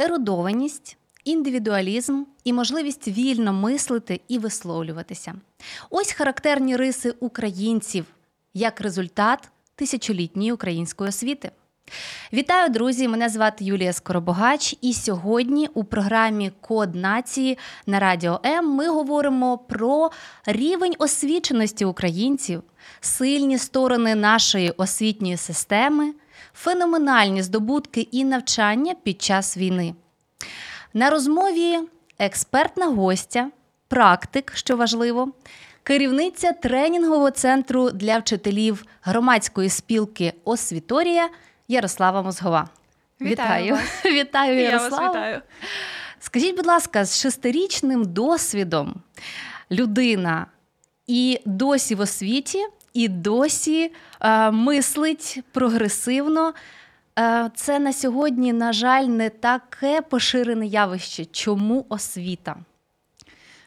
ерудованість, індивідуалізм і можливість вільно мислити і висловлюватися. Ось характерні риси українців як результат тисячолітньої української освіти. Вітаю, друзі! Мене звати Юлія Скоробогач, і сьогодні у програмі Код нації на радіо М ми говоримо про рівень освіченості українців, сильні сторони нашої освітньої системи, феноменальні здобутки і навчання під час війни. На розмові експертна гостя, практик, що важливо, керівниця тренінгового центру для вчителів громадської спілки Освіторія Ярослава Мозгова. Вітаю. Вітаю, Я Ярослава. вас вітаю. Скажіть, будь ласка, з шестирічним досвідом людина і досі в освіті, і досі е, мислить прогресивно. Е, це на сьогодні, на жаль, не таке поширене явище. Чому освіта?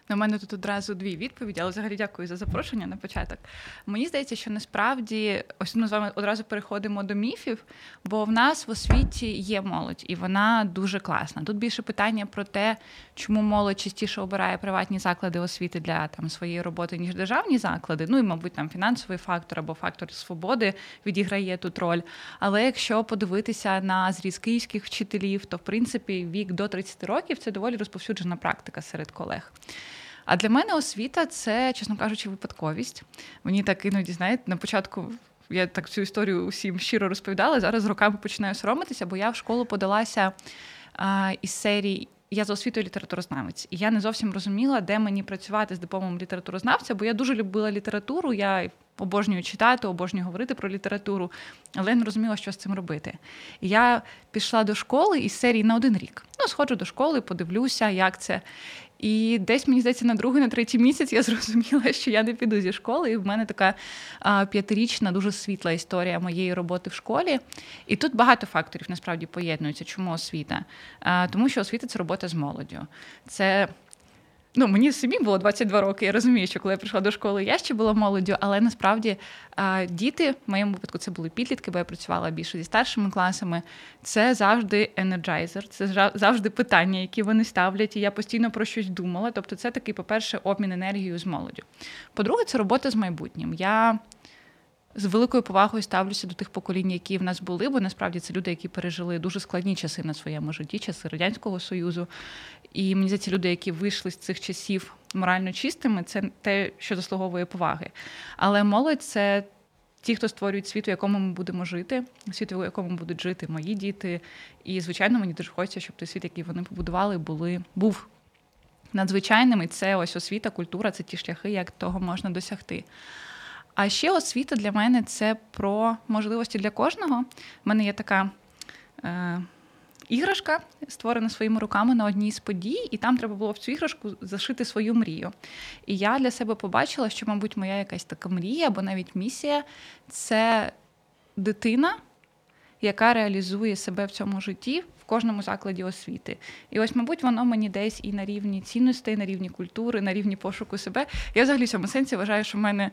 У мене тут одразу дві відповіді, але взагалі дякую за запрошення на початок. Мені здається, що насправді ось ми з вами одразу переходимо до міфів, бо в нас в освіті є молодь, і вона дуже класна. Тут більше питання про те, чому молодь частіше обирає приватні заклади освіти для там своєї роботи, ніж державні заклади. Ну і, мабуть, там фінансовий фактор або фактор свободи відіграє тут роль. Але якщо подивитися на зріз київських вчителів, то в принципі вік до 30 років це доволі розповсюджена практика серед колег. А для мене освіта це, чесно кажучи, випадковість. Мені так іноді, знаєте, на початку. Я так цю історію усім щиро розповідала. Зараз роками починаю соромитися, бо я в школу подалася а, із серії. Я за освітою літературознавець, і я не зовсім розуміла, де мені працювати з дипломом літературознавця, бо я дуже любила літературу. Я обожнюю читати, обожнюю говорити про літературу, але не розуміла, що з цим робити. І я пішла до школи із серії на один рік. Ну, сходжу до школи, подивлюся, як це. І десь мені здається, на другий, на третій місяць я зрозуміла, що я не піду зі школи. І в мене така а, п'ятирічна, дуже світла історія моєї роботи в школі. І тут багато факторів насправді поєднуються. Чому освіта? А, тому що освіта це робота з молоддю. Це Ну, мені самі було 22 роки. Я розумію, що коли я прийшла до школи, я ще була молоддю, але насправді діти, в моєму випадку, це були підлітки, бо я працювала більше зі старшими класами. Це завжди енерджайзер, це завжди питання, які вони ставлять. І я постійно про щось думала. Тобто, це такий, по-перше, обмін енергією з молоддю. По-друге, це робота з майбутнім. Я з великою повагою ставлюся до тих поколінь, які в нас були, бо насправді це люди, які пережили дуже складні часи на своєму житті, часи радянського союзу. І мені здається, люди, які вийшли з цих часів морально чистими, це те, що заслуговує поваги. Але молодь це ті, хто створюють світ, у якому ми будемо жити, світ, у якому будуть жити мої діти. І, звичайно, мені дуже хочеться, щоб той світ, який вони побудували, були був надзвичайним. І це ось освіта, культура, це ті шляхи, як того можна досягти. А ще освіта для мене це про можливості для кожного. У мене є така е, іграшка, створена своїми руками на одній з подій, і там треба було в цю іграшку зашити свою мрію. І я для себе побачила, що, мабуть, моя якась така мрія або навіть місія це дитина, яка реалізує себе в цьому житті. В кожному закладі освіти. І ось, мабуть, воно мені десь і на рівні цінностей, на рівні культури, на рівні пошуку себе. Я взагалі в цьому сенсі вважаю, що в мене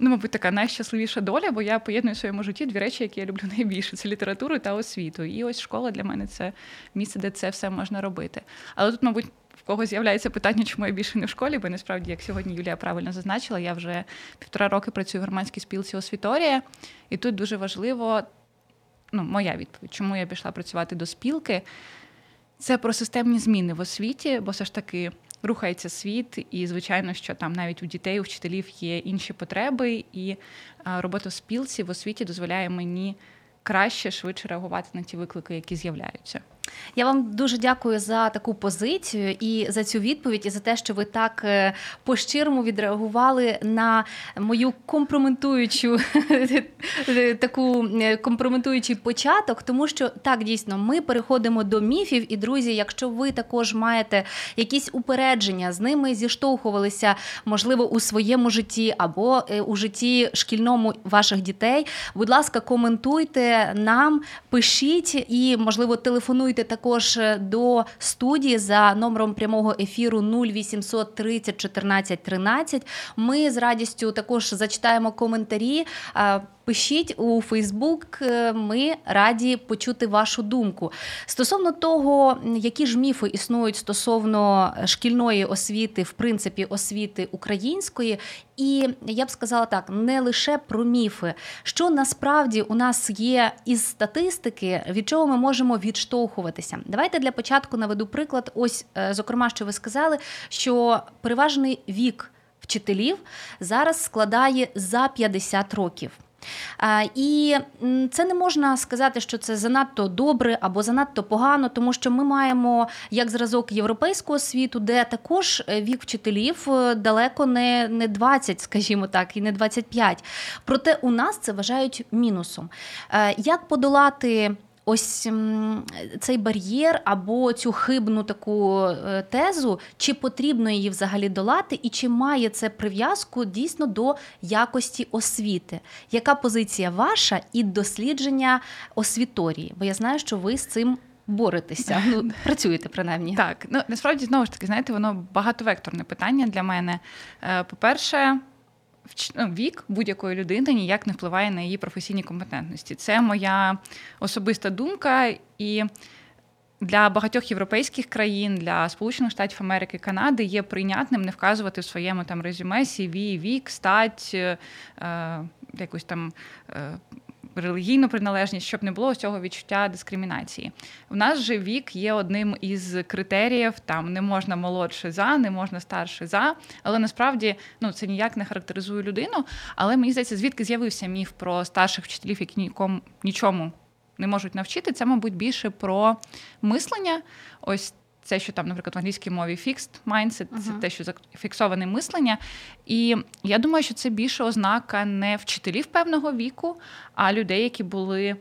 ну, мабуть, така найщасливіша доля, бо я поєдную в своєму житті дві речі, які я люблю найбільше: це літературу та освіту. І ось школа для мене це місце, де це все можна робити. Але тут, мабуть, в кого з'являється питання, чому я більше не в школі, бо насправді, як сьогодні Юлія правильно зазначила, я вже півтора роки працюю в громадській спілці освіторія, і тут дуже важливо, ну, моя відповідь, чому я пішла працювати до спілки. Це про системні зміни в освіті, бо все ж таки рухається світ, і звичайно, що там навіть у дітей, у вчителів є інші потреби, і робота в спілці в освіті дозволяє мені краще, швидше реагувати на ті виклики, які з'являються. Я вам дуже дякую за таку позицію і за цю відповідь, і за те, що ви так е, по-щирому відреагували на мою компрометуючу таку е, компрометуючий початок, тому що так дійсно ми переходимо до міфів. І друзі, якщо ви також маєте якісь упередження, з ними зіштовхувалися, можливо, у своєму житті або е, у житті шкільному ваших дітей. Будь ласка, коментуйте нам, пишіть і, можливо, телефонуйте так також е, до студії за номером прямого ефіру 0800 30 14 13. Ми з радістю також зачитаємо коментарі. Пишіть у Фейсбук, е, ми раді почути вашу думку. Стосовно того, які ж міфи існують стосовно шкільної освіти, в принципі, освіти української, і я б сказала так, не лише про міфи, що насправді у нас є із статистики, від чого ми можемо відштовхуватися. Давайте для початку наведу приклад. Ось, е, зокрема, що ви сказали, що переважний вік вчителів зараз складає за 50 років. І це не можна сказати, що це занадто добре або занадто погано, тому що ми маємо як зразок європейського світу, де також е, вік вчителів е, далеко не не 20, скажімо так, і не 25. Проте у нас це вважають мінусом. Е, як подолати? Ось цей бар'єр або цю хибну таку е, тезу, чи потрібно її взагалі долати, і чи має це прив'язку дійсно до якості освіти? Яка позиція ваша і дослідження освіторії? Бо я знаю, що ви з цим. Боретеся, ну працюєте принаймні. Так, ну насправді знову ж таки, знаєте, воно багатовекторне питання для мене. Е, по-перше, вік будь-якої людини ніяк не впливає на її професійні компетентності. Це моя особиста думка і. Для багатьох європейських країн, для Сполучених Штатів Америки, Канади є прийнятним не вказувати в своєму там резюме CV, вік, стать, е, якусь там е, релігійну приналежність, щоб не було цього відчуття дискримінації. У нас же вік є одним із критеріїв, там не можна молодше за, не можна старше за. Але насправді ну, це ніяк не характеризує людину. Але мені здається, звідки з'явився міф про старших вчителів, які нікому нічому не можуть навчити. Це, мабуть, більше про мислення. Ось це, що там, наприклад, в англійській мові fixed mindset, uh-huh. це те, що зафіксоване мислення. І я думаю, що це більше ознака не вчителів певного віку, а людей, які були.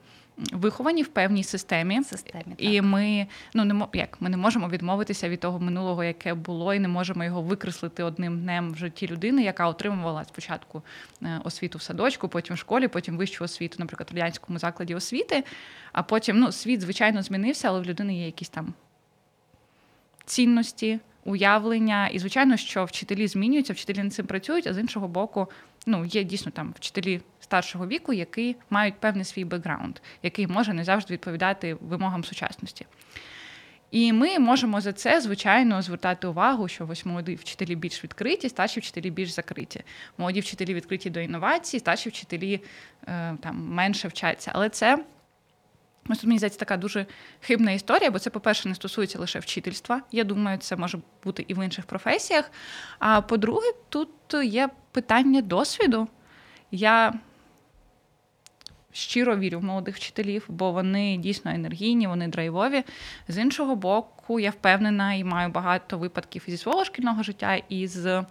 Виховані в певній системі, системі так. і ми ну не як ми не можемо відмовитися від того минулого, яке було, і не можемо його викреслити одним днем в житті людини, яка отримувала спочатку е, освіту в садочку, потім в школі, потім вищу освіту, наприклад, в радянському закладі освіти. А потім ну світ звичайно змінився, але в людини є якісь там цінності, уявлення. І, звичайно, що вчителі змінюються, вчителі над цим працюють, а з іншого боку, ну, є дійсно там вчителі старшого віку, які мають певний свій бекграунд, який може не завжди відповідати вимогам сучасності. І ми можемо за це, звичайно, звертати увагу, що ось молоді вчителі більш відкриті, старші вчителі більш закриті. Молоді вчителі відкриті до інновацій, старші вчителі е, там менше вчаться. Але це Ось тут, мені здається, така дуже хибна історія, бо це, по-перше, не стосується лише вчительства. Я думаю, це може бути і в інших професіях. А по-друге, тут є питання досвіду. Я щиро вірю в молодих вчителів, бо вони дійсно енергійні, вони драйвові. З іншого боку, я впевнена і маю багато випадків зі свого шкільного життя, і з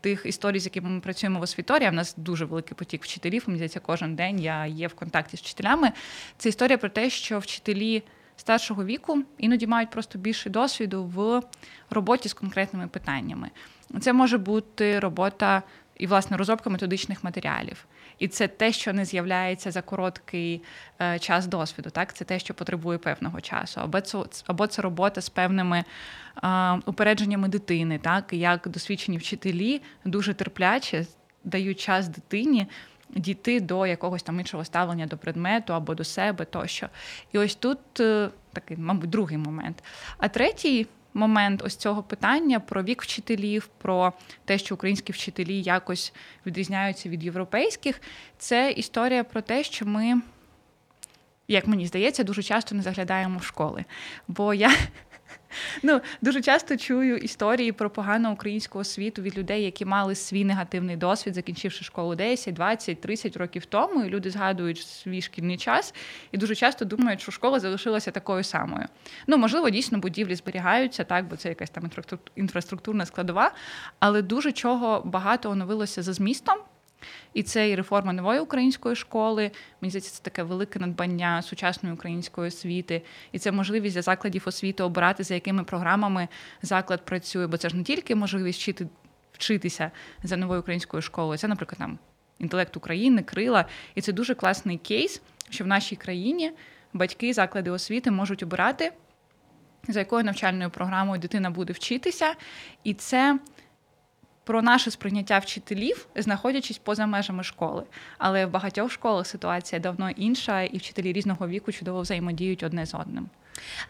тих історій, з якими ми працюємо в освіторії, в нас дуже великий потік вчителів. Мені здається, кожен день я є в контакті з вчителями. Це історія про те, що вчителі. Старшого віку іноді мають просто більше досвіду в роботі з конкретними питаннями. Це може бути робота і власне розробка методичних матеріалів. І це те, що не з'являється за короткий е, час досвіду. Так, це те, що потребує певного часу, або це або це робота з певними е, упередженнями дитини, так як досвідчені вчителі дуже терпляче дають час дитині. Дійти до якогось там іншого ставлення до предмету або до себе тощо. І ось тут е, такий, мабуть, другий момент. А третій момент ось цього питання про вік вчителів, про те, що українські вчителі якось відрізняються від європейських, це історія про те, що ми, як мені здається, дуже часто не заглядаємо в школи. Бо я Ну, Дуже часто чую історії про погану українську освіту від людей, які мали свій негативний досвід, закінчивши школу 10, 20, 30 років тому. І люди згадують свій шкільний час і дуже часто думають, що школа залишилася такою самою. Ну, можливо, дійсно будівлі зберігаються, так, бо це якась там інфраструктурна складова, але дуже чого багато оновилося за змістом. І це і реформа нової української школи. Мені здається, це таке велике надбання сучасної української освіти, і це можливість для закладів освіти обирати, за якими програмами заклад працює. Бо це ж не тільки можливість вчити вчитися за новою українською школою. Це, наприклад, там інтелект України, крила. І це дуже класний кейс, що в нашій країні батьки, заклади освіти можуть обирати, за якою навчальною програмою дитина буде вчитися, і це про наше сприйняття вчителів, знаходячись поза межами школи. Але в багатьох школах ситуація давно інша, і вчителі різного віку чудово взаємодіють одне з одним.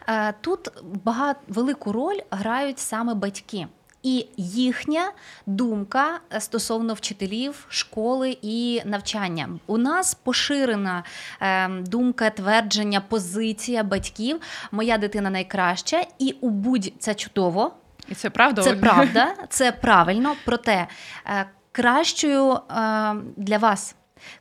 Е, тут багато велику роль грають саме батьки. І їхня думка стосовно вчителів, школи і навчання. У нас поширена е, думка, твердження, позиція батьків. Моя дитина найкраща, і у будь це чудово. І це правда? Це правда, це правильно. Проте е, кращою е, для вас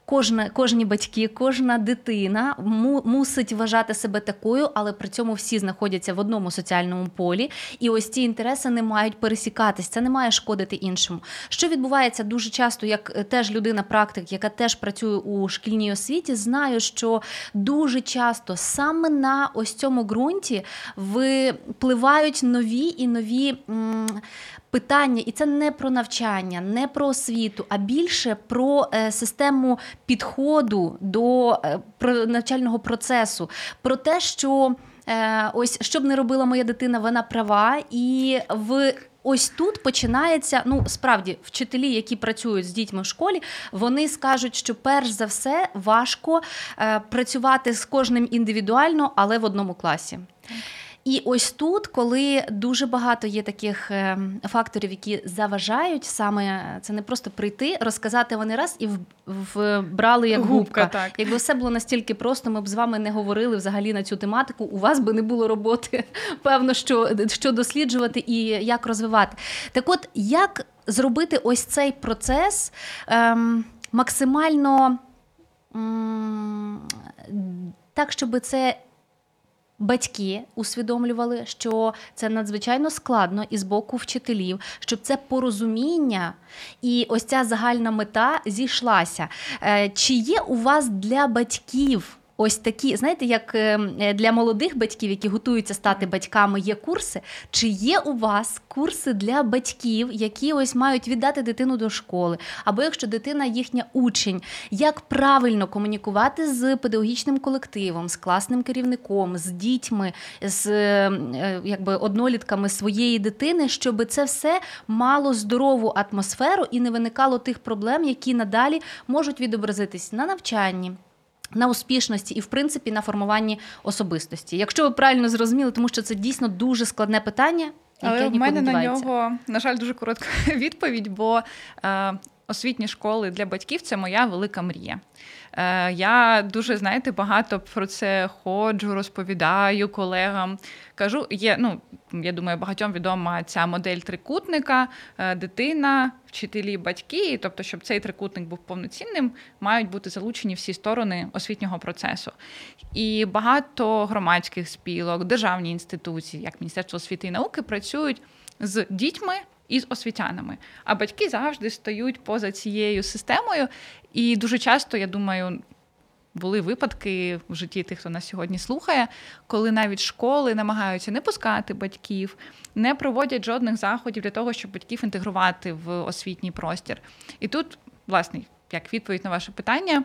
Кожна, Кожні батьки, кожна дитина му, мусить вважати себе такою, але при цьому всі знаходяться в одному соціальному полі, і ось ці інтереси не мають пересікатись. Це не має шкодити іншому. Що відбувається дуже часто, як е, теж людина практик, яка теж працює у шкільній освіті, знаю, що дуже часто саме на ось цьому ґрунті випливають нові і нові. М- питання, і це не про навчання, не про освіту, а більше про е, систему підходу до е, навчального процесу, про те, що е, ось що б не робила моя дитина, вона права, і в Ось тут починається. Ну справді вчителі, які працюють з дітьми в школі, вони скажуть, що перш за все важко е, працювати з кожним індивідуально, але в одному класі. І ось тут, коли дуже багато є таких е, факторів, які заважають, саме це не просто прийти, розказати вони раз і вбрали як губка. губка. Так. Якби все було настільки просто, ми б з вами не говорили взагалі на цю тематику. У вас би не було роботи, певно, що, що досліджувати і як розвивати. Так, от як зробити ось цей процес ем, максимально ем, так, щоб це Батьки усвідомлювали, що це надзвичайно складно і з боку вчителів, щоб це порозуміння і ось ця загальна мета зійшлася. Е, чи є у вас для батьків ось такі, знаєте, як ем, е, для молодих батьків, які готуються стати батьками, є курси. Чи є у вас курси для батьків, які ось мають віддати дитину до школи? Або якщо дитина їхня учень, як правильно комунікувати з педагогічним колективом, з класним керівником, з дітьми, з ем, е, якби однолітками своєї дитини, щоб це все мало здорову атмосферу і не виникало тих проблем, які надалі можуть відобразитись на навчанні? На успішності і, в принципі, на формуванні особистості, якщо ви правильно зрозуміли, тому що це дійсно дуже складне питання. Але в мене на нього, на жаль, дуже коротка відповідь, бо е, освітні школи для батьків це моя велика мрія. Е, Я дуже, знаєте, багато про це ходжу, розповідаю колегам. Кажу, є, ну, я думаю, багатьом відома ця модель трикутника, е, дитина, вчителі, батьки. Тобто, щоб цей трикутник був повноцінним, мають бути залучені всі сторони освітнього процесу. І багато громадських спілок, державні інституції, як Міністерство освіти і науки, працюють з дітьми і з освітянами. А батьки завжди стають поза цією системою. І дуже часто, я думаю, були випадки в житті тих, хто нас сьогодні слухає, коли навіть школи намагаються не пускати батьків, не проводять жодних заходів для того, щоб батьків інтегрувати в освітній простір. І тут, власне, як відповідь на ваше питання,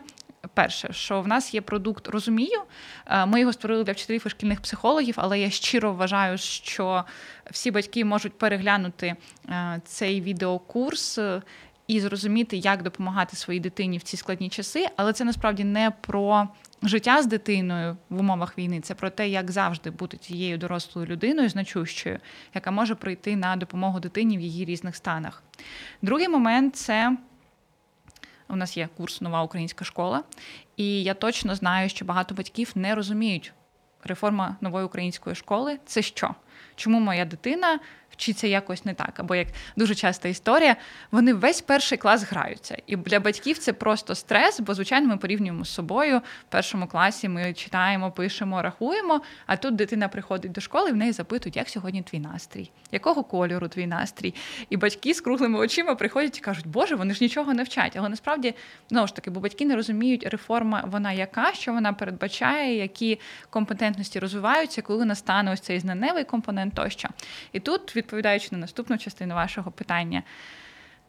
перше, що в нас є продукт розумію. Е, ми його створили для вчителів і шкільних психологів, але я щиро вважаю, що всі батьки можуть переглянути е, цей відеокурс. І зрозуміти, як допомагати своїй дитині в ці складні часи, але це насправді не про життя з дитиною в умовах війни, це про те, як завжди бути тією дорослою людиною, значущою, яка може прийти на допомогу дитині в її різних станах. Другий момент це у нас є курс Нова українська школа, і я точно знаю, що багато батьків не розуміють реформа нової української школи це що? Чому моя дитина вчиться якось не так. Або як дуже часта історія, вони весь перший клас граються. І для батьків це просто стрес, бо, звичайно, ми порівнюємо з собою. В першому класі ми читаємо, пишемо, рахуємо. А тут дитина приходить до школи, і в неї запитують, як сьогодні твій настрій, якого кольору твій настрій. І батьки з круглими очима приходять і кажуть, Боже, вони ж нічого не вчать. Але насправді знову ж таки, бо батьки не розуміють, реформа вона яка, що вона передбачає, які компетентності розвиваються, коли настане ось цей знаневий компонент тощо. І тут відповідаючи на наступну частину вашого питання,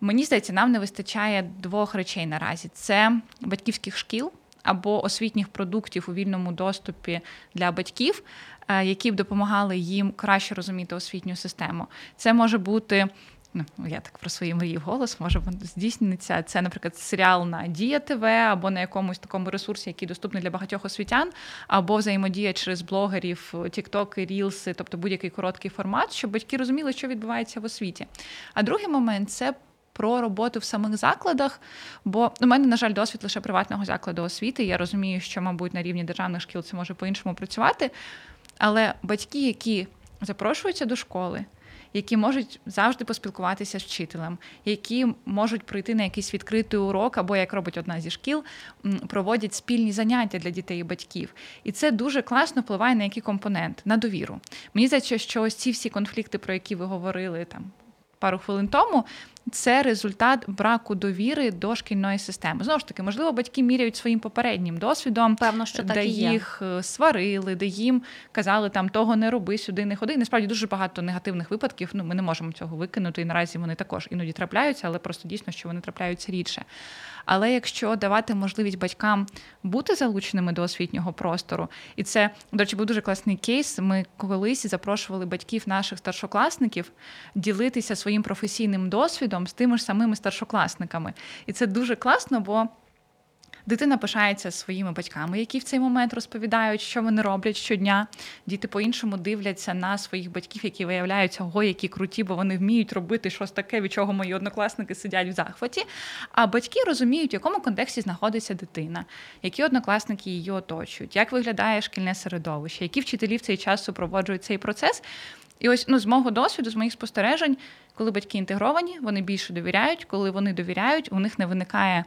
мені здається, нам не вистачає двох речей наразі: це батьківських шкіл або освітніх продуктів у вільному доступі для батьків, е, які б допомагали їм краще розуміти освітню систему. Це може бути ну я так про свої мрії голос, може здійсниться. Це, наприклад, серіал на Дія ТВ або на якомусь такому ресурсі, який доступний для багатьох освітян, або взаємодія через блогерів, тіктоки, рілси, тобто будь-який короткий формат, щоб батьки розуміли, що відбувається в освіті. А другий момент це. Про роботу в самих закладах, бо у мене, на жаль, досвід лише приватного закладу освіти. Я розумію, що, мабуть, на рівні державних шкіл це може по-іншому працювати. Але батьки, які запрошуються до школи, які можуть завжди поспілкуватися з вчителем, які можуть прийти на якийсь відкритий урок, або як робить одна зі шкіл, проводять спільні заняття для дітей і батьків. І це дуже класно впливає на який компонент на довіру. Мені здається, що ось ці всі конфлікти, про які ви говорили там пару хвилин тому, це результат браку довіри до шкільної системи. Знову ж таки, можливо, батьки міряють своїм попереднім досвідом, певно, що так і є. їх е, сварили, де їм казали там того не роби, сюди не ходи. насправді дуже багато негативних випадків. Ну ми не можемо цього викинути. І наразі вони також іноді трапляються, але просто дійсно, що вони трапляються рідше. Але якщо давати можливість батькам бути залученими до освітнього простору, і це, до речі, був дуже класний кейс. Ми колись запрошували батьків наших старшокласників ділитися своїм професійним досвідом з тими ж самими старшокласниками. І це дуже класно, бо Дитина пишається своїми батьками, які в цей момент розповідають, що вони роблять щодня. Діти по-іншому дивляться на своїх батьків, які виявляються, ого, які круті, бо вони вміють робити щось таке, від чого мої однокласники сидять в захваті. А батьки розуміють, в якому контексті знаходиться дитина, які однокласники її оточують, як виглядає шкільне середовище, які вчителі в цей час супроводжують цей процес. І ось ну, з мого досвіду, з моїх спостережень, коли батьки інтегровані, вони більше довіряють. Коли вони довіряють, у них не виникає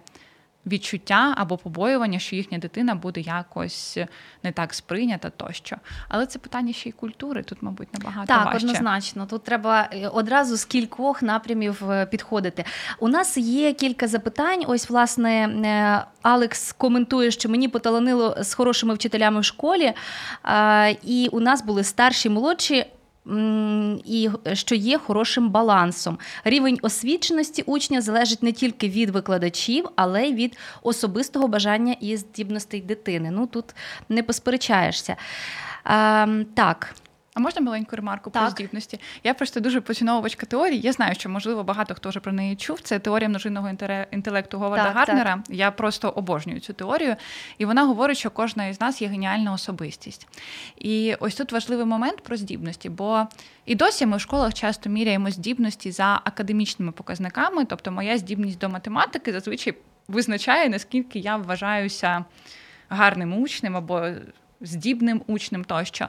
відчуття або побоювання, що їхня дитина буде якось не так сприйнята тощо. Але це питання ще й культури. Тут, мабуть, набагато так, важче. однозначно. Тут треба е, одразу з кількох напрямів е, підходити. У нас є кілька запитань. Ось, власне, е, Алекс коментує, що мені поталанило з хорошими вчителями в школі, і у нас були старші молодші і що є хорошим балансом. Рівень освіченості учня залежить не тільки від викладачів, але й від особистого бажання і здібностей дитини. Ну тут не посперечаєшся. Ем, так. А можна маленьку ремарку так. про здібності? Я просто дуже поціновувачка теорії. Я знаю, що можливо багато хто вже про неї чув. Це теорія множинного інтелекту Говарда так, Гарнера. Так. Я просто обожнюю цю теорію, і вона говорить, що кожна із нас є геніальна особистість. І ось тут важливий момент про здібності, бо і досі ми в школах часто міряємо здібності за академічними показниками, тобто моя здібність до математики зазвичай визначає, наскільки я вважаюся гарним учнем або здібним учнем тощо.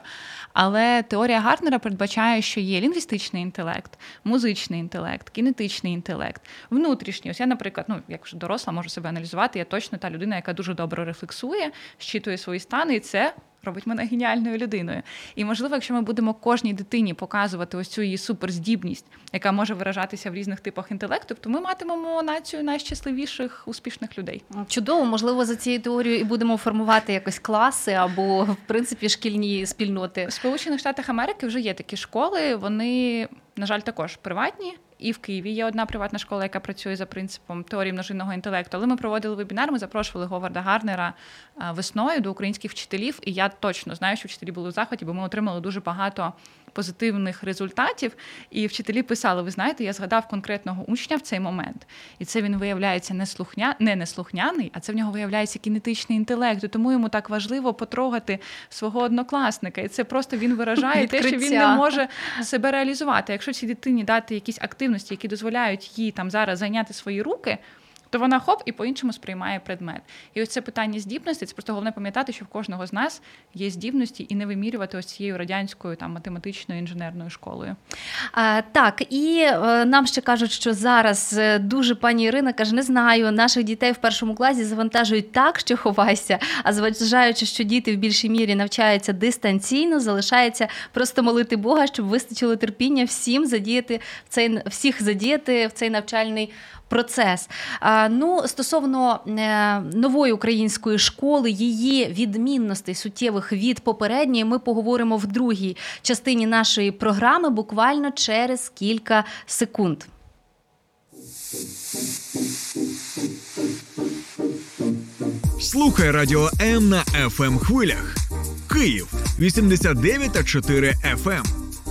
Але теорія Гартнера передбачає, що є лінгвістичний інтелект, музичний інтелект, кінетичний інтелект, внутрішній. Ось я, наприклад, ну як вже доросла, можу себе аналізувати. Я точно та людина, яка дуже добре рефлексує, щитує свої стани, і це робить мене геніальною людиною. І можливо, якщо ми будемо кожній дитині показувати ось цю її суперздібність, яка може виражатися в різних типах інтелекту, то ми матимемо націю найщасливіших успішних людей. Чудово, можливо, за цією теорією і будемо формувати якось класи або в принципі шкільні спільноти. В Сполучених Штатах Америки вже є такі школи. Вони, на жаль, також приватні. І в Києві є одна приватна школа, яка працює за принципом теорії множинного інтелекту. Але ми проводили вебінар, ми запрошували Говарда Гарнера весною до українських вчителів. І я точно знаю, що вчителі були в захваті, бо ми отримали дуже багато позитивних результатів. І вчителі писали: ви знаєте, я згадав конкретного учня в цей момент, і це він виявляється не слухня, не неслухняний, а це в нього виявляється кінетичний інтелект. І Тому йому так важливо потрогати свого однокласника. І це просто він виражає те, що він не може себе реалізувати. Якщо цій дитині дати якісь активності, які дозволяють їй там зараз зайняти свої руки то вона хоп і по-іншому сприймає предмет. І ось це питання здібності, це просто головне пам'ятати, що в кожного з нас є здібності і не вимірювати ось цією радянською там математичною інженерною школою. А, Так, і е, нам ще кажуть, що зараз е, дуже пані Ірина каже: не знаю, наших дітей в першому класі завантажують так, що ховайся. А зважаючи, що діти в більшій мірі навчаються дистанційно, залишається просто молити Бога, щоб вистачило терпіння всім задіяти в цей всіх задіяти в цей навчальний процес. Ну, Стосовно е, нової української школи, її відмінностей суттєвих від попередньої, ми поговоримо в другій частині нашої програми буквально через кілька секунд. Слухай радіо М на fm ем хвилях. Київ 89,4 FM.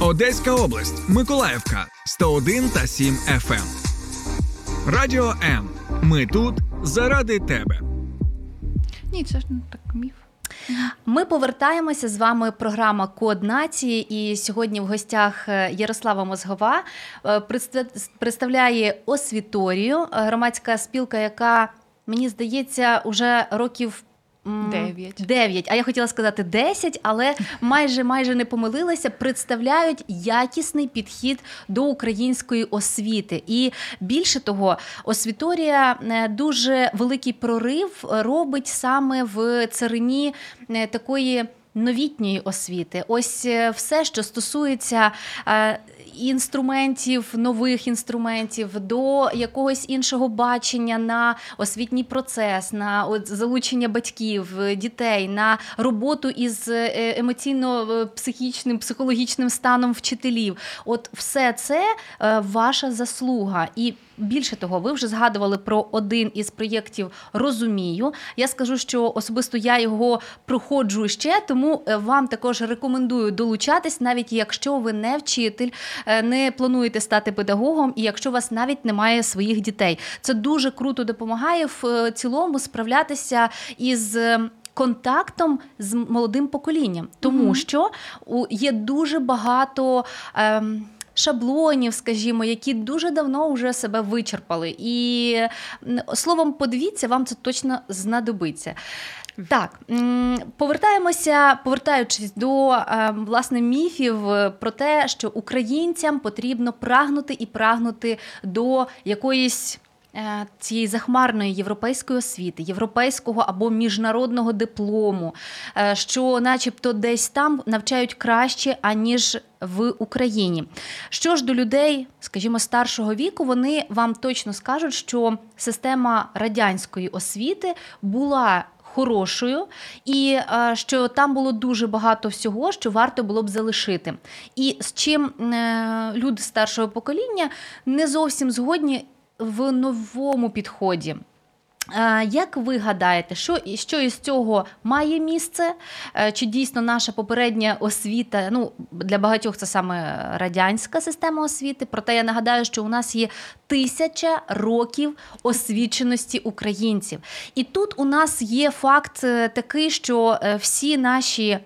Одеська область, Миколаївка 101 та 7 FM. Радіо М. Ми тут заради тебе. Ні, це ж не так міф. Ми повертаємося з вами. Програма Код нації. І сьогодні в гостях е, Ярослава Мозгова е, представляє освіторію, громадська спілка, яка мені здається, уже років Дев'ять. Дев'ять. А я хотіла сказати десять, але майже майже не помилилася. Представляють якісний підхід до української освіти. І більше того, освіторія е, дуже великий прорив робить саме в царині е, такої новітньої освіти. Ось е, все, що стосується інструментів, нових інструментів, до якогось іншого бачення на освітній процес, на от, залучення батьків, дітей, на роботу із е, емоційно-психічним, психологічним станом вчителів. От все це е, ваша заслуга. І Більше того, ви вже згадували про один із проєктів Розумію. Я скажу, що особисто я його проходжу ще, тому е, вам також рекомендую долучатись, навіть якщо ви не вчитель, е, не плануєте стати педагогом, і якщо у вас навіть немає своїх дітей. Це дуже круто допомагає в е, цілому справлятися із. Контактом з молодим поколінням, тому mm-hmm. що є дуже багато. Ем, шаблонів, скажімо, які дуже давно вже себе вичерпали. І словом, подивіться, вам це точно знадобиться. Так, повертаємося, повертаючись до е, власне міфів про те, що українцям потрібно прагнути і прагнути до якоїсь. Е, цієї захмарної європейської освіти, європейського або міжнародного диплому, е, що, начебто, десь там навчають краще аніж в Україні. Що ж до людей, скажімо, старшого віку, вони вам точно скажуть, що система радянської освіти була. Хорошою, і е, що там було дуже багато всього, що варто було б залишити. І з чим люди старшого покоління не зовсім згодні в новому підході. Як ви гадаєте, що що із цього має місце? Е, чи дійсно наша попередня освіта? Ну для багатьох це саме радянська система освіти? Проте я нагадаю, що у нас є тисяча років освіченості українців, і тут у нас є факт е, такий, що е, всі наші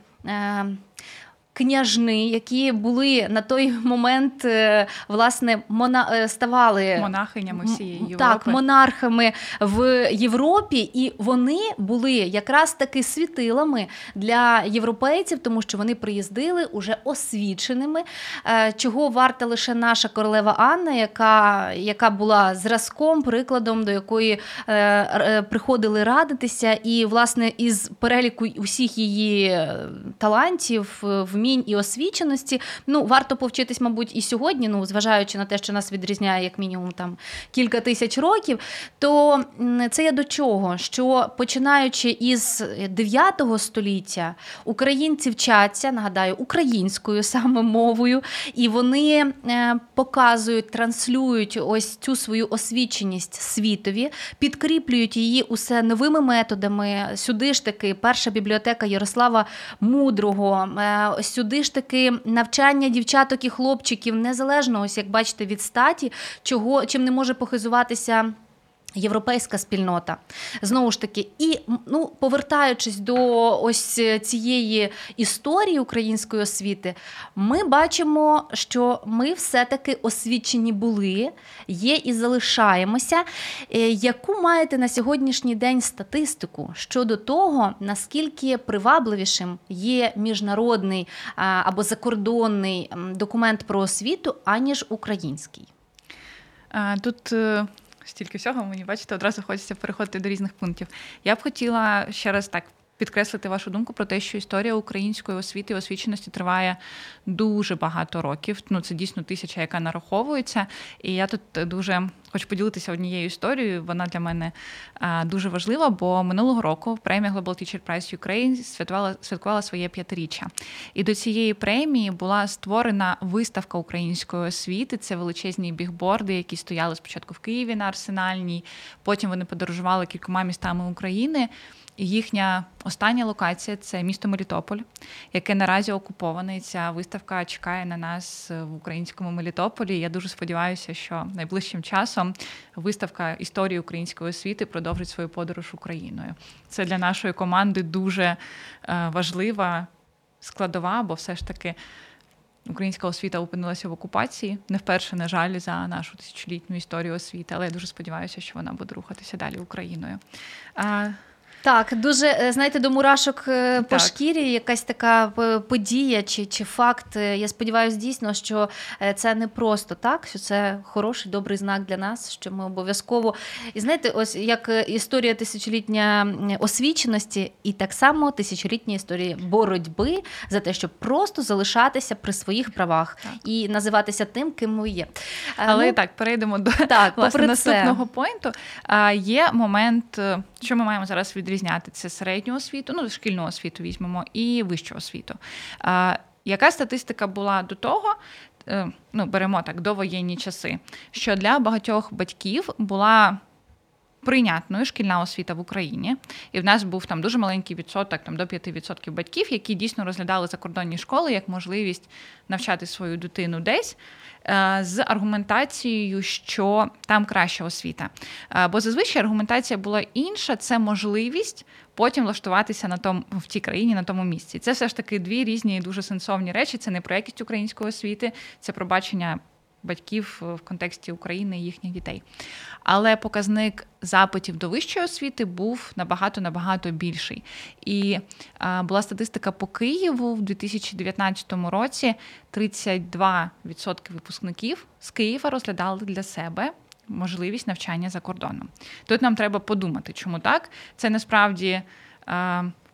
княжни, які були на той момент е, власне мона е, ставали монахинями всієї Європи. Так, монархами в Європі, і вони були якраз таки світилами для європейців, тому що вони приїздили уже освіченими. Е, чого варта лише наша королева Анна, яка яка була зразком, прикладом, до якої приходили радитися, і власне із переліку усіх її талантів в вмінь і освіченості. Ну, варто повчитись, мабуть, і сьогодні, ну, зважаючи на те, що нас відрізняє як мінімум там кілька тисяч років, то це я до чого? Що починаючи із 9 століття українці вчаться, нагадаю, українською саме мовою, і вони е, показують, транслюють ось цю свою освіченість світові, підкріплюють її усе новими методами. Сюди ж таки перша бібліотека Ярослава Мудрого, е, сюди ж таки навчання дівчаток і хлопчиків незалежно, ось як бачите, від статі, чого чим не може похизуватися. Європейська спільнота знову ж таки, і ну повертаючись до ось цієї історії української освіти, ми бачимо, що ми все-таки освічені були, є і залишаємося. Е, яку маєте на сьогоднішній день статистику щодо того, наскільки привабливішим є міжнародний або закордонний документ про освіту, аніж український? Тут е, стільки всього, мені бачите, одразу хочеться переходити до різних пунктів. Я б хотіла ще раз так. Підкреслити вашу думку про те, що історія української освіти і освіченості триває дуже багато років. Ну це дійсно тисяча, яка нараховується. І я тут дуже хочу поділитися однією історією. Вона для мене дуже важлива, бо минулого року премія Global Teacher Prize Ukraine святкувала, святкувала своє п'ятиріччя. І до цієї премії була створена виставка української освіти. Це величезні бігборди, які стояли спочатку в Києві на Арсенальній. Потім вони подорожували кількома містами України. Їхня остання локація це місто Мелітополь, яке наразі окуповане. Ця виставка чекає на нас в українському Мелітополі. Я дуже сподіваюся, що найближчим часом виставка історії української освіти продовжить свою подорож Україною. Це для нашої команди дуже е, важлива складова, бо все ж таки. Українська освіта опинилася в окупації не вперше, на жаль, за нашу тисячолітню історію освіти, але я дуже сподіваюся, що вона буде рухатися далі Україною. Так, дуже е, знаєте, до мурашок е, по шкірі якась така е, подія чи чи факт. Я сподіваюся, дійсно, що це не просто так, що це хороший добрий знак для нас, що ми обов'язково і знаєте, ось як історія тисячолітня освіченості, і так само тисячолітня історія боротьби за те, щоб просто залишатися при своїх правах так. і називатися тим, ким ми є. Але ну, так перейдемо до так, власне, наступного поінту. Є момент, що ми маємо зараз відрізняти це середню освіту, ну шкільну освіту візьмемо, і вищу освіту. А, Яка статистика була до того? Е, ну, беремо так довоєнні часи, що для багатьох батьків була прийнятною шкільна освіта в Україні, і в нас був там дуже маленький відсоток, там до 5% батьків, які дійсно розглядали закордонні школи як можливість навчати свою дитину десь. Е, з аргументацією, що там краща освіта. Е, бо зазвичай аргументація була інша, це можливість потім влаштуватися на тому в тій країні на тому місці. Це все ж таки дві різні дуже сенсовні речі. Це не про якість української освіти, це про бачення батьків в контексті України і їхніх дітей. Але показник запитів до вищої освіти був набагато набагато більший. І а, була статистика по Києву в 2019 році: 32% випускників з Києва розглядали для себе. Можливість навчання за кордоном. Тут нам треба подумати, чому так. Це насправді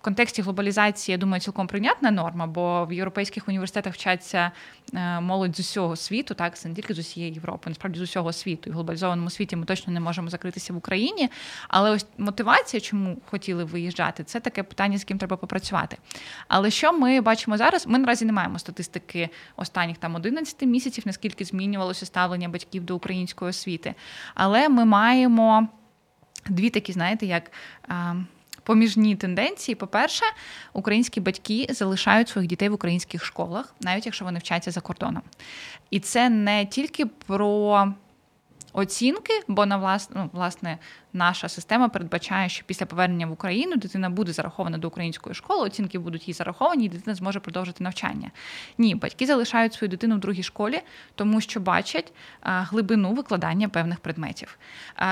контексті глобалізації, я думаю, цілком прийнятна норма, бо в європейських університетах вчаться е, молодь з усього світу, так це не тільки з усієї Європи, насправді з усього світу. І в глобалізованому світі ми точно не можемо закритися в Україні. Але ось мотивація, чому хотіли виїжджати, це таке питання, з ким треба попрацювати. Але що ми бачимо зараз? Ми наразі не маємо статистики останніх там 11 місяців, наскільки змінювалося ставлення батьків до української освіти. Але ми маємо дві такі, знаєте, як поміжні тенденції. По-перше, українські батьки залишають своїх дітей в українських школах, навіть якщо вони вчаться за кордоном. І це не тільки про. Оцінки, бо на власне, ну, власне наша система передбачає, що після повернення в Україну дитина буде зарахована до української школи, оцінки будуть їй зараховані, і дитина зможе продовжити навчання. Ні, батьки залишають свою дитину в другій школі, тому що бачать глибину викладання певних предметів.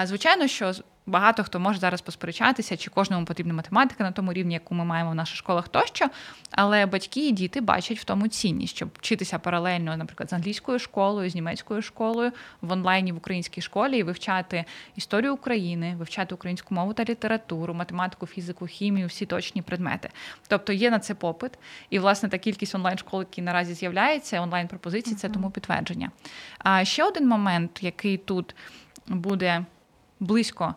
Звичайно, що багато хто може зараз посперечатися, чи кожному потрібна математика на тому рівні, яку ми маємо в наших школах тощо. Але батьки і діти бачать в тому цінність, щоб вчитися паралельно, наприклад, з англійською школою, з німецькою школою в онлайні в українській школі і вивчати історію України, вивчати українську мову та літературу, математику, фізику, хімію, всі точні предмети. Тобто є на це попит, і власне та кількість онлайн школ, які наразі з'являється, онлайн пропозиції, це тому підтвердження. А ще один момент, який тут буде близько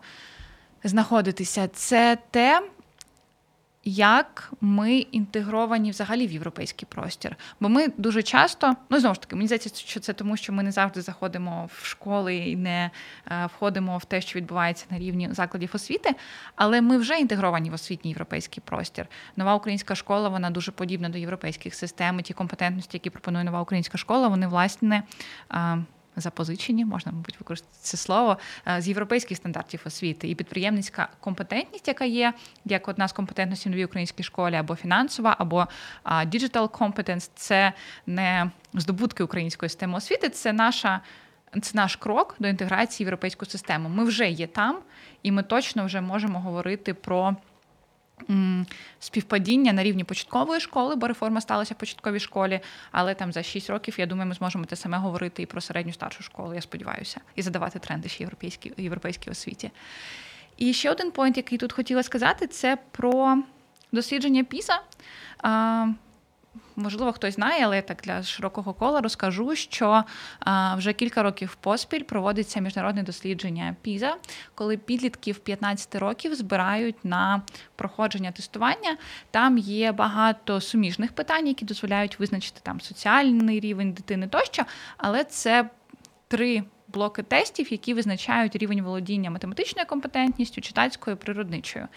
знаходитися, це те, як ми інтегровані взагалі в європейський простір. Бо ми дуже часто, ну знову ж таки, мені здається, що це тому, що ми не завжди заходимо в школи і не е, входимо в те, що відбувається на рівні закладів освіти, але ми вже інтегровані в освітній європейський простір. Нова українська школа вона дуже подібна до європейських систем. і Ті компетентності, які пропонує нова українська школа, вони власне. Запозичені, можна, мабуть, використати це слово е, з європейських стандартів освіти і підприємницька компетентність, яка є як одна з компетентностей в новій українській школі, або фінансова, або digital competence – це не здобутки української системи освіти, це наша. Це наш крок до інтеграції в європейську систему. Ми вже є там, і ми точно вже можемо говорити про співпадіння на рівні початкової школи, бо реформа сталася в початковій школі. Але там за 6 років, я думаю, ми зможемо те саме говорити і про середню старшу школу, я сподіваюся, і задавати тренди ще європейській європейській освіті. І ще один поінт, який тут хотіла сказати, це про дослідження PISA. Можливо, хтось знає, але я так для широкого кола розкажу, що вже кілька років поспіль проводиться міжнародне дослідження ПІЗа, коли підлітків 15 років збирають на проходження тестування. Там є багато суміжних питань, які дозволяють визначити там соціальний рівень дитини тощо, але це три. Блоки тестів, які визначають рівень володіння математичною компетентністю, читацькою, природничою.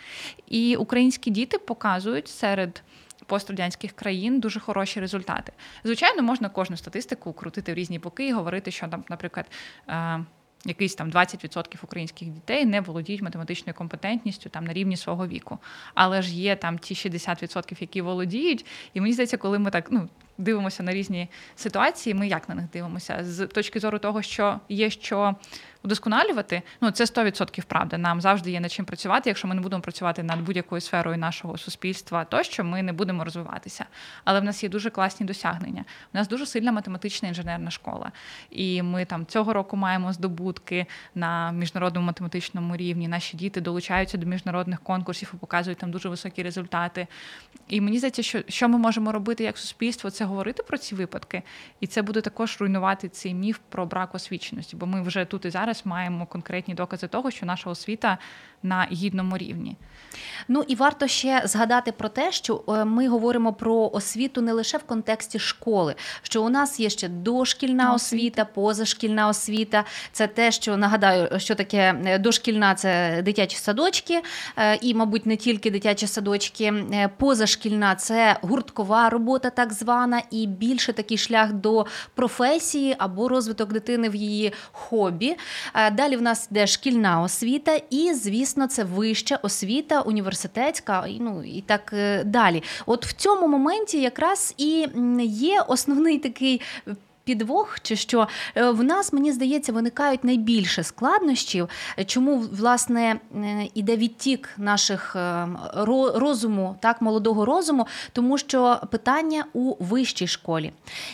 І українські діти показують серед пострадянських країн дуже хороші результати. Звичайно, можна кожну статистику крутити в різні боки і говорити, що там, наприклад. Е, якийсь там 20% українських дітей не володіють математичною компетентністю там на рівні свого віку. Але ж є там ті 60%, які володіють. І мені здається, коли ми так ну, дивимося на різні ситуації, ми як на них дивимося? З точки зору того, що є що удосконалювати, ну це 100% правда. Нам завжди є над чим працювати. Якщо ми не будемо працювати над будь-якою сферою нашого суспільства, тощо ми не будемо розвиватися. Але в нас є дуже класні досягнення. У нас дуже сильна математична інженерна школа. І ми там цього року маємо здобутки на міжнародному математичному рівні. Наші діти долучаються до міжнародних конкурсів і показують там дуже високі результати. І мені здається, що що ми можемо робити як суспільство, це говорити про ці випадки, і це буде також руйнувати цей міф про брак освіченості, бо ми вже тут і зараз маємо конкретні докази того, що наша освіта на гідному рівні. Ну і варто ще згадати про те, що е, ми говоримо про освіту не лише в контексті школи, що у нас є ще дошкільна освіта, позашкільна освіта. Це те, що нагадаю, що таке е, дошкільна це дитячі садочки, е, і, мабуть, не тільки дитячі садочки. Позашкільна це гурткова робота, так звана, і більше такий шлях до професії або розвиток дитини в її хобі. Далі в нас йде шкільна освіта, і, звісно, це вища освіта, університетська, ну і так е, далі. От в цьому моменті якраз і є основний такий підвох, чи що? Е, в нас, мені здається, виникають найбільше складнощів, чому власне е, іде відтік наших е, розуму, так, молодого розуму, тому що питання у вищій школі.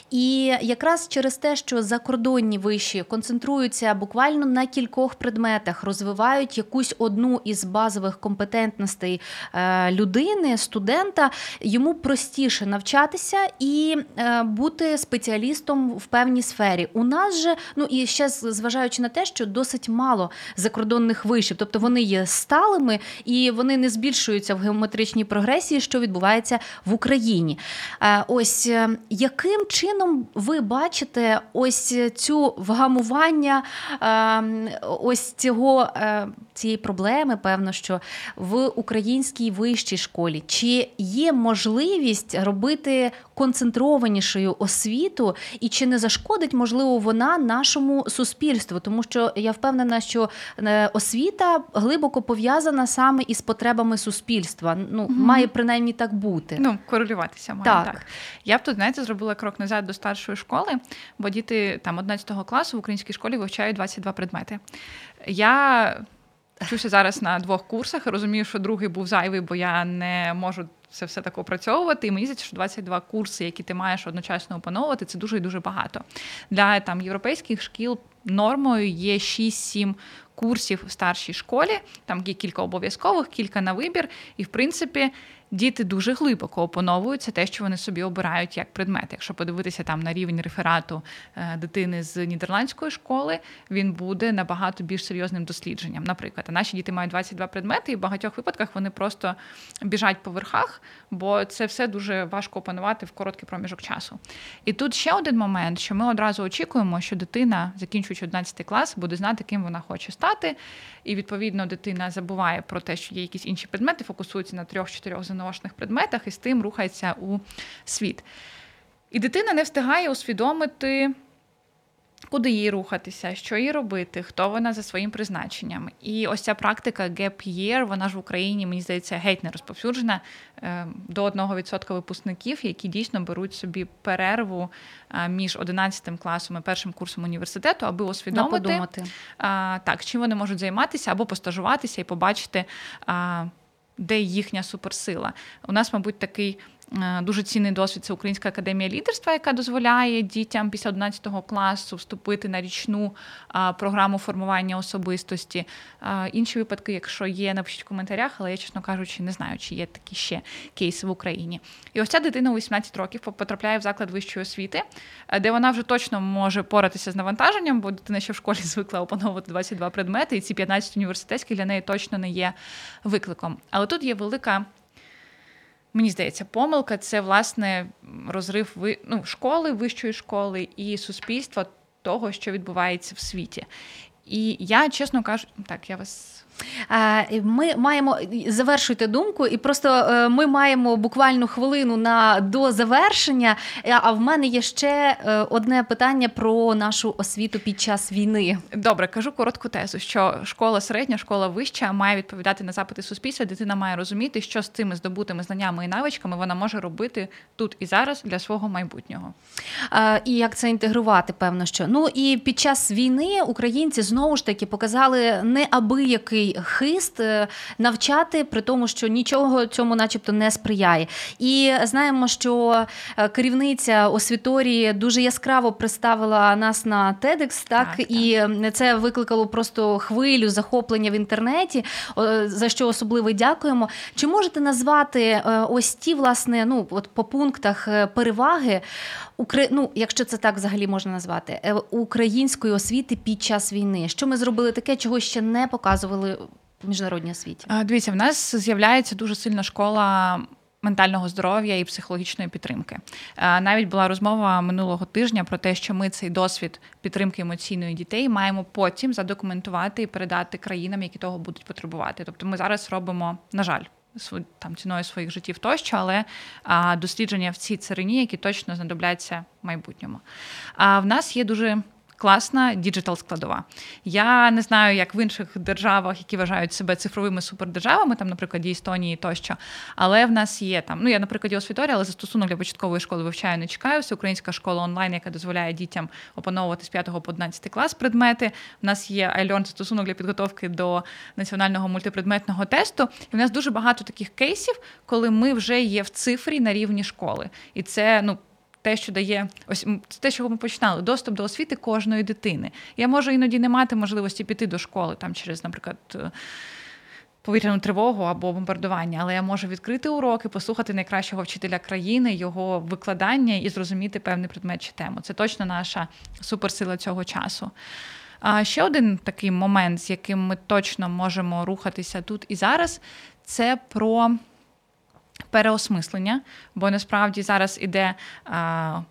І якраз через те, що закордонні виші концентруються буквально на кількох предметах, розвивають якусь одну із базових компетентностей людини, студента, йому простіше навчатися і бути спеціалістом в певній сфері. У нас же, ну і ще зважаючи на те, що досить мало закордонних вишів, тобто вони є сталими і вони не збільшуються в геометричній прогресії, що відбувається в Україні. Е, ось е, яким чином ви бачите ось цю вгамування е, ось цього цієї проблеми, певно, що в українській вищій школі чи є можливість робити концентрованішою освіту, і чи не зашкодить, можливо, вона нашому суспільству, тому що я впевнена, що е, освіта глибоко пов'язана саме із потребами суспільства. Ну угу. має принаймні так бути. Ну корелюватися має так. так. Я б тут знаєте, зробила крок назад до старшої школи, бо діти там 11 класу в українській школі вивчають 22 предмети. Я вчуся зараз на двох курсах. Розумію, що другий був зайвий, бо я не можу це все так опрацьовувати. І мені здається, що 22 курси, які ти маєш одночасно опановувати, це дуже і дуже багато. Для там європейських шкіл нормою є 6-7 курсів в старшій школі. Там є кілька обов'язкових, кілька на вибір. І в принципі діти дуже глибоко опановуються те, що вони собі обирають як предмет. Якщо подивитися там на рівень реферату е, дитини з нідерландської школи, він буде набагато більш серйозним дослідженням. Наприклад, наші діти мають 22 предмети, і в багатьох випадках вони просто біжать по верхах, бо це все дуже важко опанувати в короткий проміжок часу. І тут ще один момент, що ми одразу очікуємо, що дитина, закінчуючи 11 клас, буде знати, ким вона хоче стати. І відповідно дитина забуває про те, що є якісь інші предмети, фокусується на трьох-чотирьох заношених предметах і з тим рухається у світ. І дитина не встигає усвідомити. Куди їй рухатися, що їй робити, хто вона за своїм призначенням. І ось ця практика gap year, вона ж в Україні, мені здається, геть не розповсюджена е, до 1% випускників, які дійсно беруть собі перерву е, між 11 класом і першим курсом університету, аби усвідомити, так, чим вони можуть займатися, або постажуватися і побачити, де їхня суперсила. У нас, мабуть, такий Е, дуже цінний досвід це Українська академія лідерства, яка дозволяє дітям після 11 класу вступити на річну програму формування особистості. Інші випадки, якщо є, напишіть в коментарях, але я, чесно кажучи, не знаю, чи є такі ще кейси в Україні. І ось ця дитина у 18 років потрапляє в заклад вищої освіти, е, де вона вже точно може поратися з навантаженням, бо дитина ще в школі звикла опановувати 22 предмети, і ці 15 університетських для неї точно не є викликом. Але тут є велика мені здається, помилка це власне розрив ну, школи, вищої школи і суспільства того, що відбувається в світі. І я чесно кажу, так я вас. Ми маємо завершуйте думку, і просто е, ми маємо буквально хвилину на до завершення. А в мене є ще е, одне питання про нашу освіту під час війни. Добре, кажу коротку тезу, що школа середня, школа вища має відповідати на запити суспільства. Дитина має розуміти, що з цими здобутими знаннями і навичками вона може робити тут і зараз для свого майбутнього. І як це інтегрувати, певно, що ну і під час війни українці знову ж таки показали неабиякий хист е, навчати, при тому, що нічого цьому, начебто, не сприяє. І знаємо, що е, керівниця освіторії дуже яскраво представила нас на TEDx, так, так і це викликало просто хвилю захоплення в інтернеті, за що особливо дякуємо. Чи можете назвати е, ось ті, власне, ну от по пунктах переваги, ну, якщо це так взагалі можна назвати, української освіти під час війни? Що ми зробили таке, чого ще не показували в міжнародній освіті? Дивіться, в нас з'являється дуже сильна школа. Ментального здоров'я і психологічної підтримки. Навіть була розмова минулого тижня про те, що ми цей досвід підтримки емоційної дітей маємо потім задокументувати і передати країнам, які того будуть потребувати. Тобто, ми зараз робимо, на жаль, там ціною своїх життів тощо, але дослідження в цій царині, які точно знадобляться в майбутньому. А в нас є дуже класна digital складова. Я не знаю, як в інших державах, які вважають себе цифровими супердержавами, там, наприклад, Естонії тощо. Але в нас є там. Мрія, наприклад, Освіторія, але застосунок для початкової школи вивчаю, не чекаю. Це українська школа онлайн, яка дозволяє дітям опановувати з 5 по 11 клас предмети. У нас є iLearn, застосунок для підготовки до національного мультипредметного тесту. І в нас дуже багато таких кейсів, коли ми вже є в цифрі на рівні школи. І це ну те, що дає ось те, чого ми починали, доступ до освіти кожної дитини. Я можу іноді не мати можливості піти до школи там через, наприклад. Е, повітряну тривогу або бомбардування, але я можу відкрити уроки, послухати найкращого вчителя країни, його викладання і зрозуміти певний предмет чи тему. Це точно наша суперсила цього часу. А ще один такий момент, з яким ми точно можемо рухатися тут і зараз, це про переосмислення, бо насправді зараз іде. А,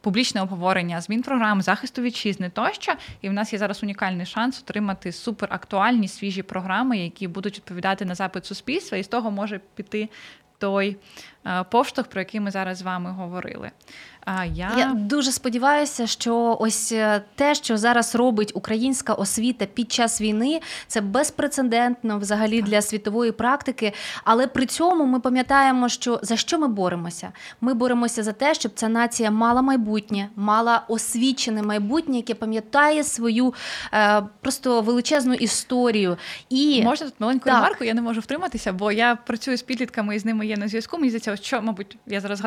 Публічне обговорення змін програм, захисту вітчизни тощо, і в нас є зараз унікальний шанс отримати суперактуальні свіжі програми, які будуть відповідати на запит суспільства, і з того може піти той поштовх, про який ми зараз з вами говорили. А я... я дуже сподіваюся, що ось е, те, що зараз робить українська освіта під час війни, це безпрецедентно взагалі так. для світової практики. Але при цьому ми пам'ятаємо, що за що ми боремося? Ми боремося за те, щоб ця нація мала майбутнє, мала освічене майбутнє, яке пам'ятає свою е, просто величезну історію. І можна тут маленьку так. ремарку, я не можу втриматися, бо я працюю з підлітками і з ними є на зв'язку. Мені здається, що, мабуть, я зараз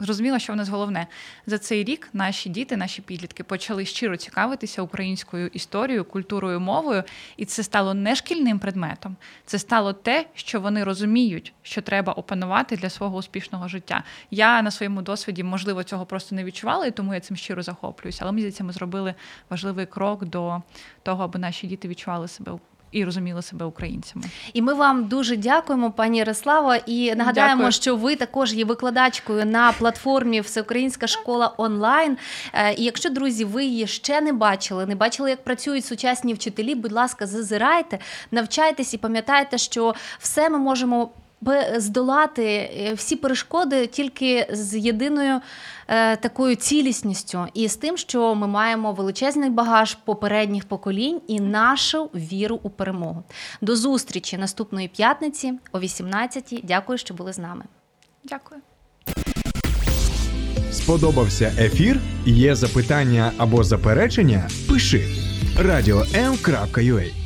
зрозуміла, що в нас головне за цей рік. Наші діти, наші підлітки почали щиро цікавитися українською історією, культурою, мовою, і це стало не шкільним предметом. Це стало те, що вони розуміють, що треба опанувати для свого успішного життя. Я на своєму досвіді, можливо, цього просто не відчувала, і тому я цим щиро захоплююся. Але мені здається, ми зробили важливий крок до того, аби наші діти відчували себе і розуміли себе українцями. І ми вам дуже дякуємо, пані Ярослава. І нагадаємо, Дякую. що ви також є викладачкою на платформі Всеукраїнська школа онлайн. Е, і якщо друзі, ви її ще не бачили, не бачили, як працюють сучасні вчителі. Будь ласка, зазирайте, навчайтесь і пам'ятайте, що все ми можемо здолати е, всі перешкоди тільки з єдиною е, такою цілісністю, і з тим, що ми маємо величезний багаж попередніх поколінь і нашу віру у перемогу. До зустрічі наступної п'ятниці о 18-й. Дякую, що були з нами. Дякую. Сподобався ефір? Є запитання або заперечення? Пиши радіом.ua